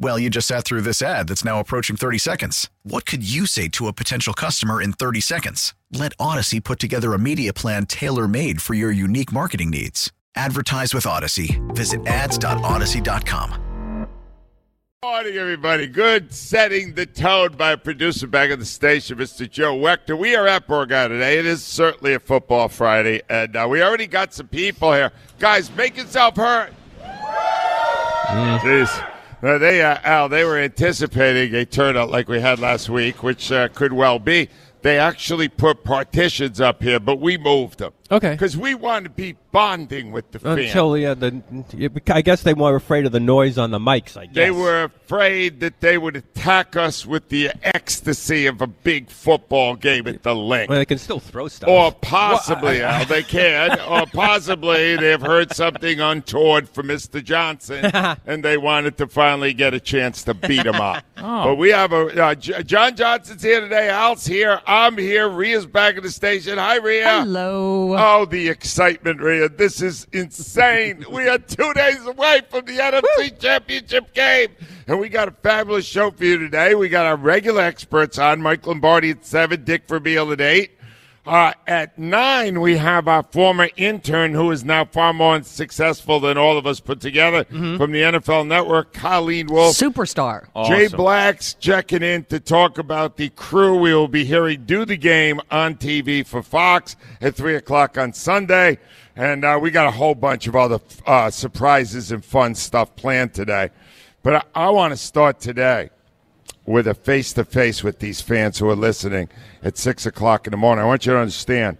Well, you just sat through this ad that's now approaching 30 seconds. What could you say to a potential customer in 30 seconds? Let Audacy put together a media plan tailor made for your unique marketing needs. Advertise with Audacy. Visit ads.audacy.com. Morning, everybody. Good setting the tone by a producer back at the station, Mr. Joe Weachter. We are at Borgata today. It is certainly a football Friday, and uh, we already got some people here. Guys, make yourself heard. Jeez. Uh, they, uh, Al, they were anticipating a turnout like we had last week, which uh, could well be. They actually put partitions up here, but we moved them. Okay. Because we want to be bonding with the fans. Until yeah, the I guess they were afraid of the noise on the mics. I guess They were afraid that they would attack us with the ecstasy of a big football game at the Linc. Well, they can still throw stuff. Or possibly, Al, they can. Or possibly they've heard something untoward from Mr. Johnson, and they wanted to finally get a chance to beat him up. But we have a uh, J- John Johnson's here today. Al's here. I'm here. Rhea's back at the station. Hi, Rhea. Hello. Oh, the excitement, Rhea. This is insane. we are two days away from the NFC Championship game. And we got a fabulous show for you today. We got our regular experts on Mike Lombardi at 7, Dick Vermeil at 8. Uh, at 9, we have our former intern who is now far more successful than all of us put together from the NFL Network, Colleen Wolf. Superstar. Jay Black's checking in to talk about the crew we will be hearing do the game on TV for Fox at 3 o'clock on Sunday. And uh, we got a whole bunch of other uh, surprises and fun stuff planned today. But I, I want to start today with a face to face with these fans who are listening at 6 o'clock in the morning. I want you to understand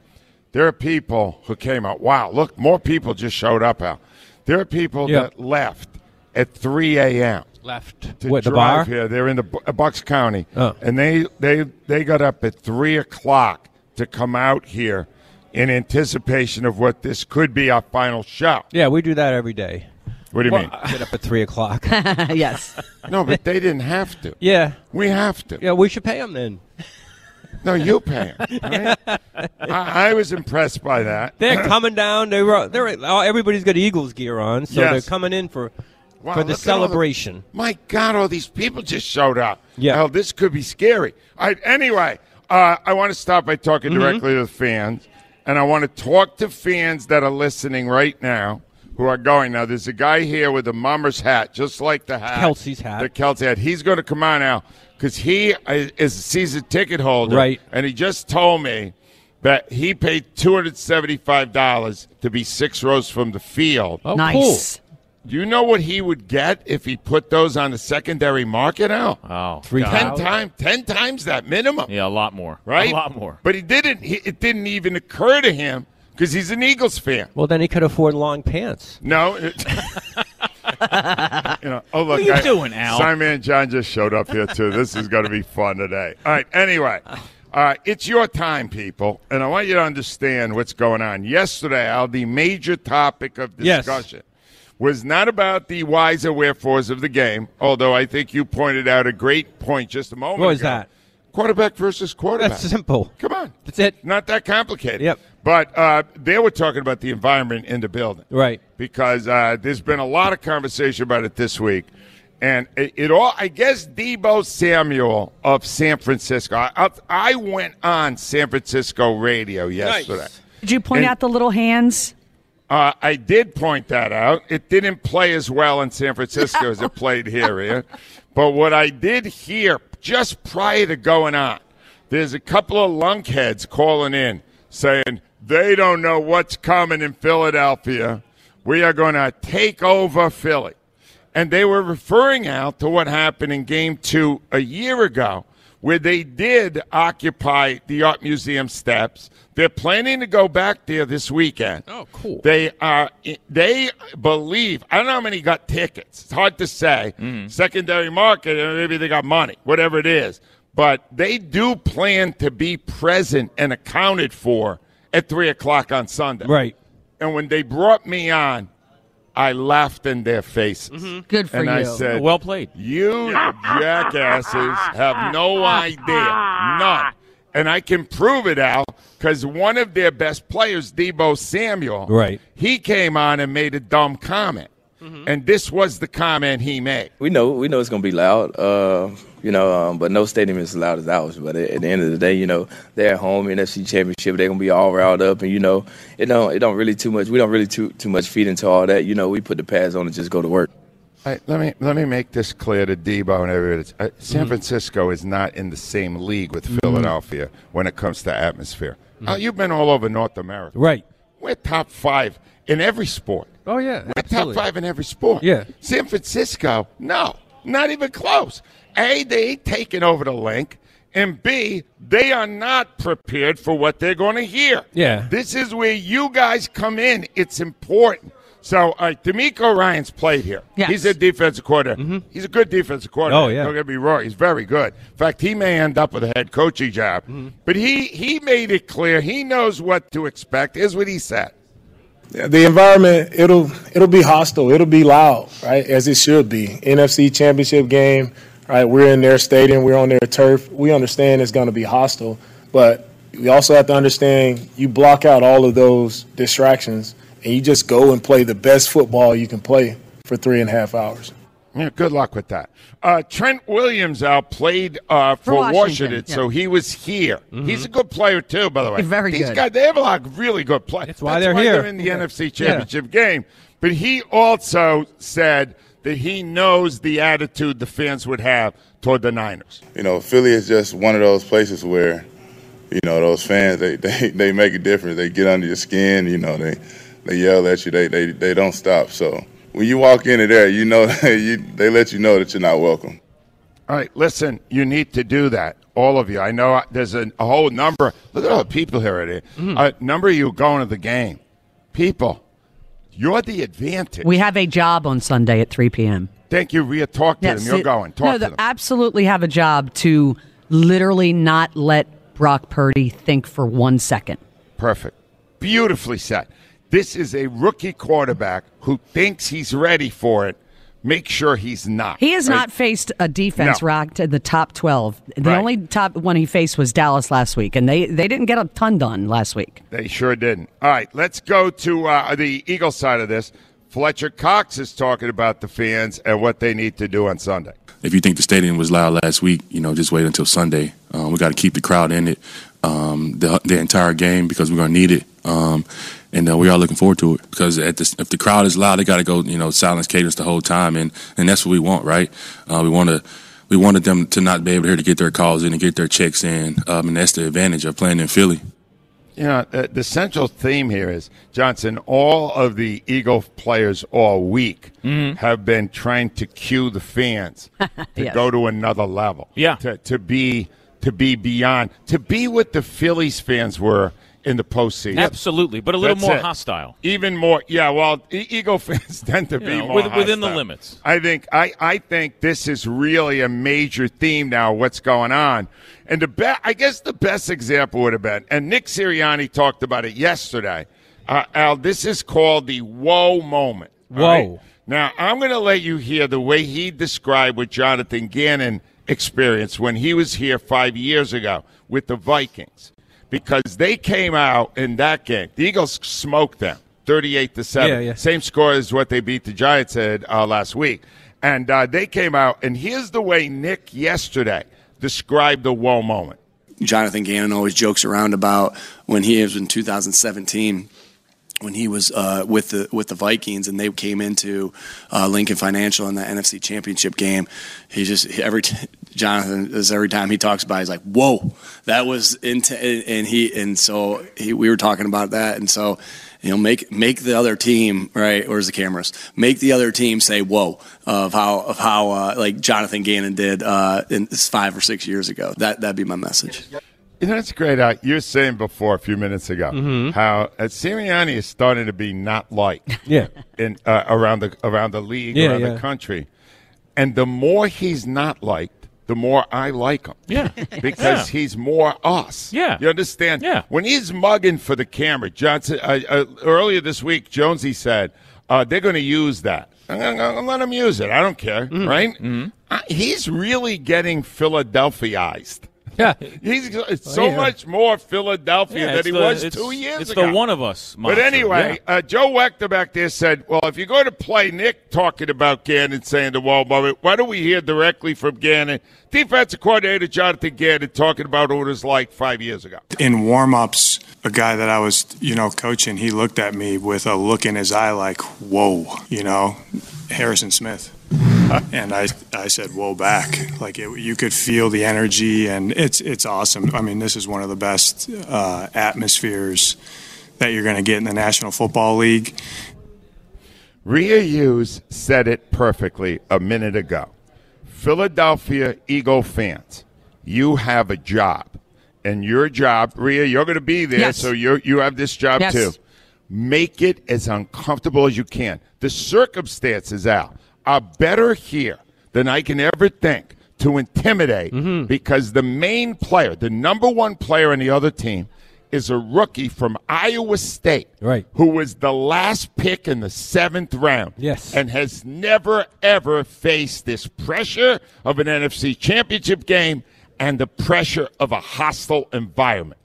there are people who came out. Wow, look, more people just showed up, Al. There are people Yeah. that left at 3 a.m left. to What the drive bar? here. They're in the uh, Bucks County, Oh. and they they they got up at three o'clock to come out here in anticipation of what this could be our final show. Yeah, we do that every day. What do you mean? Get up at three o'clock. yes. No, but they didn't have to. yeah, We have to. yeah, we should pay them then. No, you pay 'em, all right? I, I was impressed by that. They're coming down. They were. They're. Oh, everybody's got Eagles gear on, so Yes. they're coming in for Wow, for the look at all celebration. my God, all these people just showed up. Yeah. Hell, this could be scary. All right, anyway, uh, I want to start by talking Mm-hmm. directly to the fans, and I want to talk to fans that are listening right now who are going. Now, there's a guy here with a mummer's hat, just like the hat. Kelce's hat. The Kelce hat. He's going to come on now because he is is a season ticket holder. Right. And he just told me that he paid $275 to be six rows from the field. Oh, nice. Do you know what he would get if he put those on the secondary market out? Oh, Three God. times, ten times that minimum, Yeah, a lot more. right? A lot more. But he didn't. He, it didn't even occur to him because he's an Eagles fan. Well, then he could afford long pants. No. it- you know, oh look, What are you I- doing, Al? Simon and John just showed up here too. This is going to be fun today. All right. Anyway, uh, it's your time, people, and I want you to understand what's going on. Yesterday, Al, the major topic of Yes. discussion was not about the whys or wherefores of the game, although I think you pointed out a great point just a moment ago. What was that? Quarterback versus quarterback. That's simple. Come on. That's it. Not that complicated. Yep. But uh, they were talking about the environment in the building Right. because uh, there's been a lot of conversation about it this week. And it, it all, I guess, Deebo Samuel of San Francisco. I, I went on San Francisco radio yesterday. Nice. Did you point And- out the little hands? Uh, I did point that out. It didn't play as well in San Francisco as it played here, Ian. But what I did hear just prior to going on, there's a couple of lunkheads calling in saying they don't know what's coming in Philadelphia. We are going to take over Philly. And they were referring out to what happened in game two a year ago, where they did occupy the Art Museum steps. They're planning to go back there this weekend. Oh, cool. They are. They believe. I don't know how many got tickets. It's hard to say. Mm. Secondary market, and maybe they got money, whatever it is. But they do plan to be present and accounted for at three o'clock on Sunday. Right. And when they brought me on, I laughed in their faces. Mm-hmm. Good for and you. I said, Well played. You jackasses have no idea. None. And I can prove it, Al, because one of their best players, Deebo Samuel, Right. he came on and made a dumb comment. And this was the comment he made. We know we know it's gonna be loud, uh, you know, um, but no stadium is as loud as ours. But at, at the end of the day, you know, they're at home in NFC Championship. They're gonna be all riled up, and you know, it don't it don't really too much. We don't really too too much feed into all that. You know, we put the pads on and just go to work. Hey, let me let me make this clear to Deebo and everybody. Uh, San Francisco is not in the same league with Philadelphia when it comes to atmosphere. Uh, you've been all over North America. Right. We're top five in every sport. Oh yeah. We're top five in every sport. Yeah. San Francisco, no, not even close. A, they ain't taking over the Linc. And B, they are not prepared for what they're going to hear. Yeah. This is where you guys come in. It's important. So, uh, DeMeco Ryans played here. Yes. He's a defensive coordinator. He's a good defensive coordinator. Oh, yeah. Don't get me wrong. He's very good. In fact, he may end up with a head coaching job. But he, he made it clear he knows what to expect. Here's what he said. the environment it'll it'll be hostile it'll be loud right as it should be nfc championship game right we're in their stadium we're on their turf we understand it's going to be hostile but we also have to understand you block out all of those distractions and you just go and play the best football you can play for three and a half hours Yeah, good luck with that. Uh, Trent Williams out played uh, for, Washington, Washington, yeah. so he was here. He's a good player too, by the way. Very These good. guys, they have a lot of really good players. That's why they're here. They're in the NFC Championship game. But he also said that he knows the attitude the fans would have toward the Niners. you know, Philly is just one of those places where, you know, those fans they, they, they make a difference. They get under your skin, you know, they they yell at you, they they, they don't stop. So when you walk into there, you know you, they let you know that you're not welcome. All right, listen, you need to do that, all of you. I know there's a, a whole number. Look at all the people here already. Mm-hmm. A number of you going to the game. People, you're the advantage. we have a job on Sunday at 3 p.m. Thank you, Rhea. Talk to Yes, them. You're it- going. Talk no, to them. absolutely have a job to literally not let Brock Purdy think for one second. Perfect. Beautifully said. This is a rookie quarterback who thinks he's ready for it. Make sure he's not. He has right? not faced a defense No. ranked in the top 12. The Right. only top one he faced was Dallas last week, and they, they didn't get a ton done last week. They sure didn't. All right, let's go to uh, the Eagle side of this. Fletcher Cox is talking about the fans and what they need to do on Sunday. if you think the stadium was loud last week, you know, just wait until Sunday. Um, we got to keep the crowd in it um, the, the entire game because we're going to need it. Um, and uh, we are looking forward to it because at this, if the crowd is loud, they got to go, you know, silence cadence the whole time, and, and that's what we want, right? Uh, we want to. We wanted them to not be able to, hear to get their calls in and get their checks in, um, and that's the advantage of playing in Philly. You know, the, the central theme here is Johnson. All of the Eagle players all week have been trying to cue the fans to Yes. go to another level. Yeah. to, to be to be beyond to be what the Phillies fans were in the postseason. Absolutely, but a little That's more it. hostile. Even more, yeah. Well, e- Eagle fans tend to You be know, more with- within the limits. I think I, I think this is really a major theme now. What's going on? And the be- I guess the best example would have been, and Nick Sirianni talked about it yesterday. Uh, Al, this is called the whoa moment. Whoa. Now I'm going to let you hear the way he described what Jonathan Gannon experienced when he was here five years ago with the Vikings, because they came out in that game. The Eagles smoked them, thirty-eight to seven. Yeah, yeah. Same score as what they beat the Giants at uh, last week. And uh, they came out, and here's the way Nick yesterday described the whoa moment. Jonathan Gannon always jokes around about when he was in 2017 when he was uh, with the with the Vikings and they came into uh, Lincoln Financial in the NFC Championship game. He just every t- Jonathan is every time he talks about, it, he's like, "Whoa, that was into," and he and so he, we were talking about that, and so You know, make make the other team right. Where's the cameras? Make the other team say "whoa" of how of how uh, like Jonathan Gannon did uh, in five or six years ago. That that'd be my message. You know, it's great. Uh, you were saying before a few minutes ago Mhm. how uh, Sirianni is starting to be not liked. Yeah. in uh, around the around the league, Yeah, around yeah. the country, and the more he's not liked, the more I like him. Yeah, because Yeah. he's more us. Yeah. you understand? Yeah, when he's mugging for the camera, Johnson. Uh, uh, earlier this week, Jonesy said uh, they're going to use that. I'm going to let him use it. I don't care, Mm-hmm. right? Uh, he's really getting Philadelphiaized. Yeah, he's it's Well, so yeah. much more Philadelphia Yeah, than he the- was two years it's ago. the one of us But mantra, anyway, uh, Joe Weachter back there said, "Well, if you're going to play Nick talking about Gannon saying the wall moment, why don't we hear directly from Gannon, defensive coordinator Jonathan Gannon, talking about what it was like five years ago?" in warm-ups a guy that i was you know coaching he looked at me with a look in his eye like whoa you know harrison smith and i i said whoa back like it, you could feel the energy and it's it's awesome i mean this is one of the best uh, atmospheres that you're going to get in the national football league Rhea Hughes said it perfectly a minute ago. Philadelphia Eagle fans, you have a job. And your job, Rhea, you're going to be there, Yes. so you you have this job Yes. too. Make it as uncomfortable as you can. The circumstances, Al, are better here than I can ever think to intimidate mm-hmm. because the main player, the number one player on the other team, is a rookie from Iowa State, right? Who was the last pick in the seventh round, Yes. and has never ever faced this pressure of an NFC Championship game and the pressure of a hostile environment.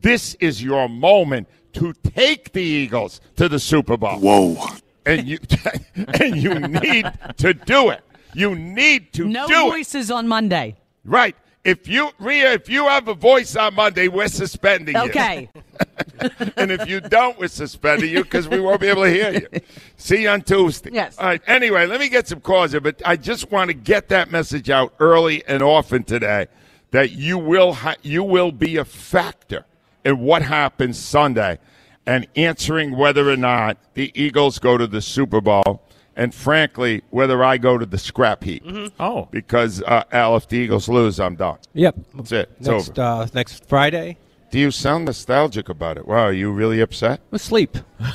This is your moment to take the Eagles to the Super Bowl. Whoa! And you and you need to do it. You need to No do it. voices on Monday. Right. If you, Rhea, if you have a voice on Monday, we're suspending you. Okay. and if you don't, we're suspending you because we won't be able to hear you. See you on Tuesday. Yes. All right. Anyway, let me get some calls here, but I just want to get that message out early and often today that you will ha- you will be a factor in what happens Sunday and answering whether or not the Eagles go to the Super Bowl. And frankly, whether I go to the scrap heap. Oh. Because, uh, Al, if the Eagles lose, I'm done. Yep. That's it. It's next over. uh, next Friday. Do you sound nostalgic about it? Wow, are you really upset? Asleep.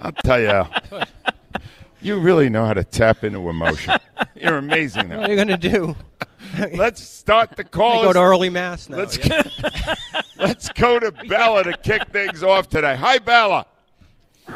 I'll tell you, Al, you really know how to tap into emotion. You're amazing now. What are you going to do? Let's start the call. I go to early mass now. Let's let's go to Bella to kick things off today. Hi, Bella.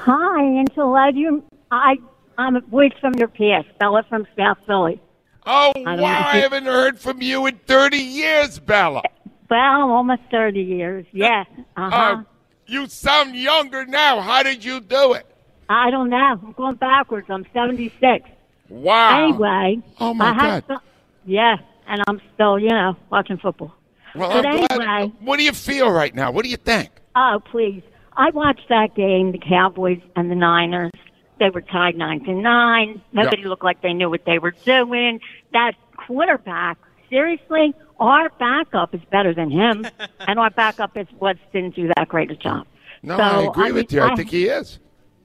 Hi, Angelo. You, I, I'm a voice from your past, Bella from South Philly. Oh, I wow! I haven't heard from you in 30 years, Bella. Well, almost 30 years. Yeah. Uh-huh. Uh, you sound younger now. How did you do it? I don't know. I'm going backwards. I'm 76. Wow. Anyway. Oh, my I have God. some- yeah, and I'm still, you know, watching football. Well, but I'm glad- anyway. What do you feel right now? What do you think? Oh, please. I watched that game, the Cowboys and the Niners. They were tied nine to nine. Nobody looked like they knew what they were doing. That quarterback, seriously, our backup is better than him, and our backup is what didn't do that great a job. No, So, I agree I with mean, you. I I- think he is.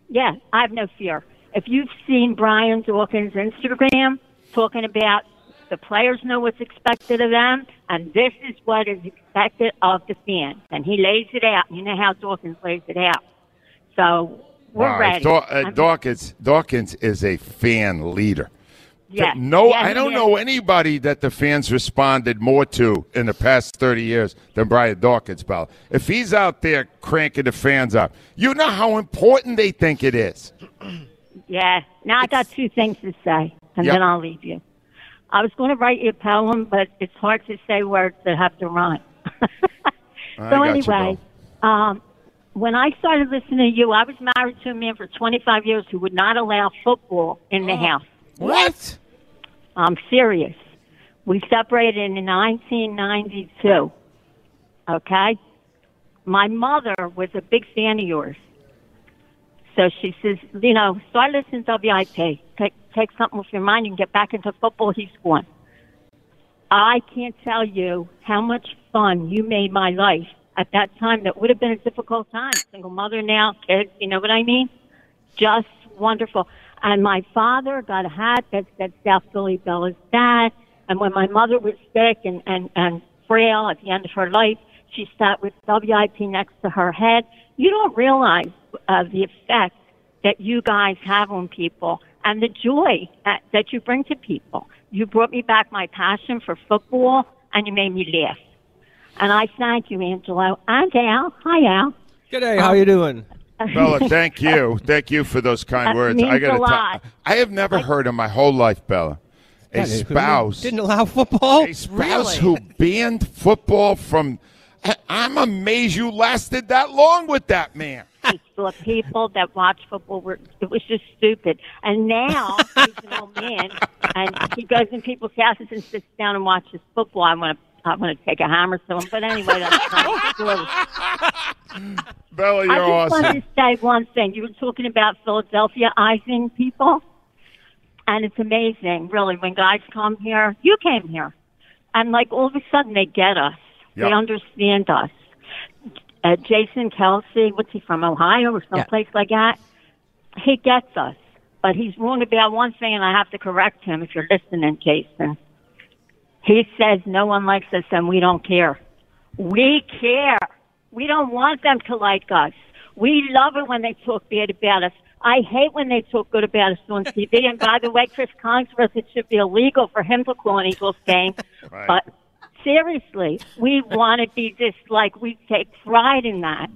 Yeah, I have no fear. If you've seen Brian Dawkins' Instagram talking about the players know what's expected of them, and this is what is expected of the fan, and he lays it out. You know how Dawkins lays it out. So we're Wow, ready. Daw- uh, Dawkins, Dawkins is a fan leader. Yes. No, Yeah, I don't know anybody that the fans responded more to in the past 30 years than Brian Dawkins, pal. If he's out there cranking the fans up, you know how important they think it is. Yeah. Now I got two things to say, and Yep. then I'll leave you. I was going to write you a poem, but it's hard to say words that have to rhyme. So got you, anyway, um, when I started listening to you, I was married to a man for 25 years who would not allow football in the house. What? I'm serious. We separated in 1992. Okay? My mother was a big fan of yours. So she says, you know, start listening to WIP. Take, take something off your mind and get back into football. He's gone. I can't tell you how much fun you made my life at that time that would have been a difficult time. Single mother now, kids, you know what I mean? Just wonderful. And my father got a hat that said South Philly Bella's dad. And when my mother was sick and, and, and frail at the end of her life, she sat with WIP next to her head. You don't realize uh, the effect that you guys have on people and the joy that, that you bring to people. You brought me back my passion for football and you made me laugh. And I thank you, Angelo. And Al. Hi, Al. G'day, how are you doing? Bella, thank you. Thank you for those kind That words. means I gotta a tell- lot. I have never heard in my whole life, Bella, a spouse didn't allow football. a spouse who banned football from. I'm amazed you lasted that long with that man. I saw people that watch football were it was just stupid. And now he's an old man and he goes in people's houses and sits down and watches football. I want to I want to take a hammer to him. But anyway, that's not. Bella, you're I just awesome. wanted to say one thing. You were talking about Philadelphiaizing people, and it's amazing, really, when guys come here. You came here, and like all of a sudden they get us. They understand us. Uh, Jason Kelce, what's he from, Ohio or someplace like that? He gets us, but he's wrong about one thing, and I have to correct him if you're listening, Jason. He says no one likes us and we don't care. We care. We don't want them to like us. We love it when they talk bad about us. I hate when they talk good about us on TV. And by the way, Chris Collinsworth, it should be illegal for him to call an Eagles game. Right. But seriously, we want to be just like we take pride in that.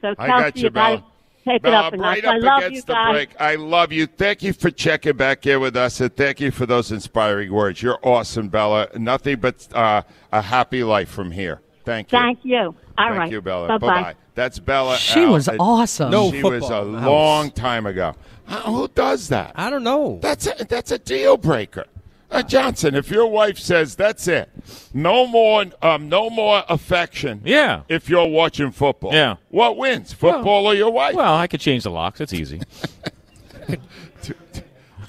So I Kelce, got you, you Bella. take Bella, it up a notch. right I up love you against the guys. break. I love you. Thank you for checking back in with us, and thank you for those inspiring words. You're awesome, Bella. Nothing but uh, a happy life from here. Thank you. Thank you. All Thank right. you, Bella. Bye-bye. Bye-bye. That's Bella. She Al, was awesome. No she was a football in the house. long time ago. Who does that? I don't know. That's a, that's a deal breaker. Uh, Johnson, if your wife says that's it, no more, um, no more affection. Yeah. If you're watching football, Yeah. What wins, football or your wife? Well, I could change the locks. It's easy.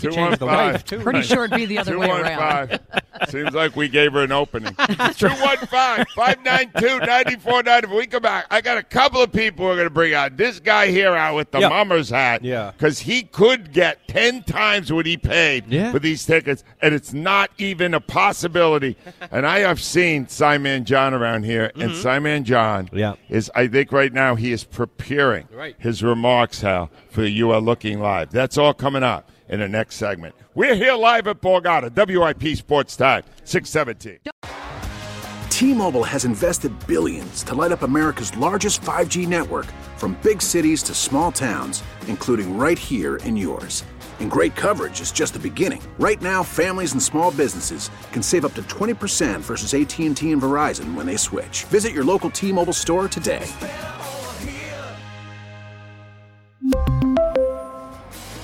Two change the five. wife, too. Pretty sure it'd be the other way around. five. Seems like we gave her an opening. Two one five five nine two ninety four ninety. When we come back, I got a couple of people we're going to bring out. This guy here out with the Yeah. mummer's hat. Yeah. Because he could get ten times what he paid Yeah. for these tickets, and it's not even a possibility. and I have seen Simon John around here, and Simon John Mm-hmm. Yeah. is I think right now he is preparing Right. his remarks, Hal, for You Are Looking Live. That's all coming up in the next segment. We're here live at Borgata, WIP Sports Time, 617. T-Mobile has invested billions to light up America's largest 5G network from big cities to small towns, including right here in yours. And great coverage is just the beginning. Right now, families and small businesses can save up to 20% versus AT&T and Verizon when they switch. Visit your local T-Mobile store today.